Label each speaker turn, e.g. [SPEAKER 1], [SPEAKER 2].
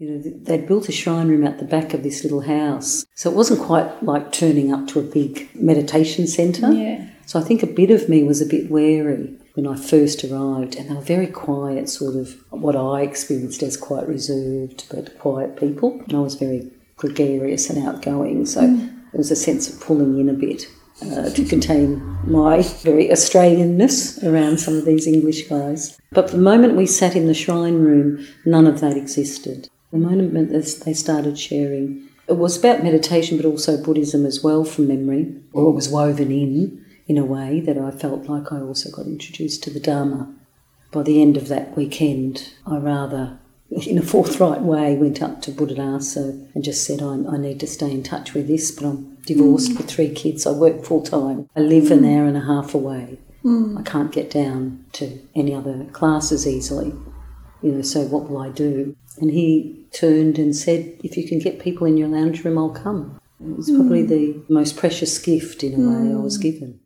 [SPEAKER 1] You know, they'd built a shrine room out the back of this little house. So it wasn't quite like turning up to a big meditation centre.
[SPEAKER 2] Yeah.
[SPEAKER 1] So I think a bit of me was a bit wary when I first arrived, and they were very quiet, sort of what I experienced as quite reserved but quiet people. And I was very gregarious and outgoing, so there was a sense of pulling in a bit. Uh, to contain my very Australianness around some of these English guys. But the moment we sat in the shrine room, none of that existed. The moment that they started sharing, it was about meditation but also Buddhism as well from memory, or it was woven in in a way that I felt like I also got introduced to the Dharma. By the end of that weekend, I rather, in a forthright way, went up to Buddhadasa and just said, I, I need to stay in touch with this, but I'm divorced mm. with three kids. I work full time. I live an mm. hour and a half away. Mm. I can't get down to any other classes easily. You know, so what will I do? And he turned and said, If you can get people in your lounge room, I'll come. It was probably hmm. the most precious gift in a way I was hmm. given.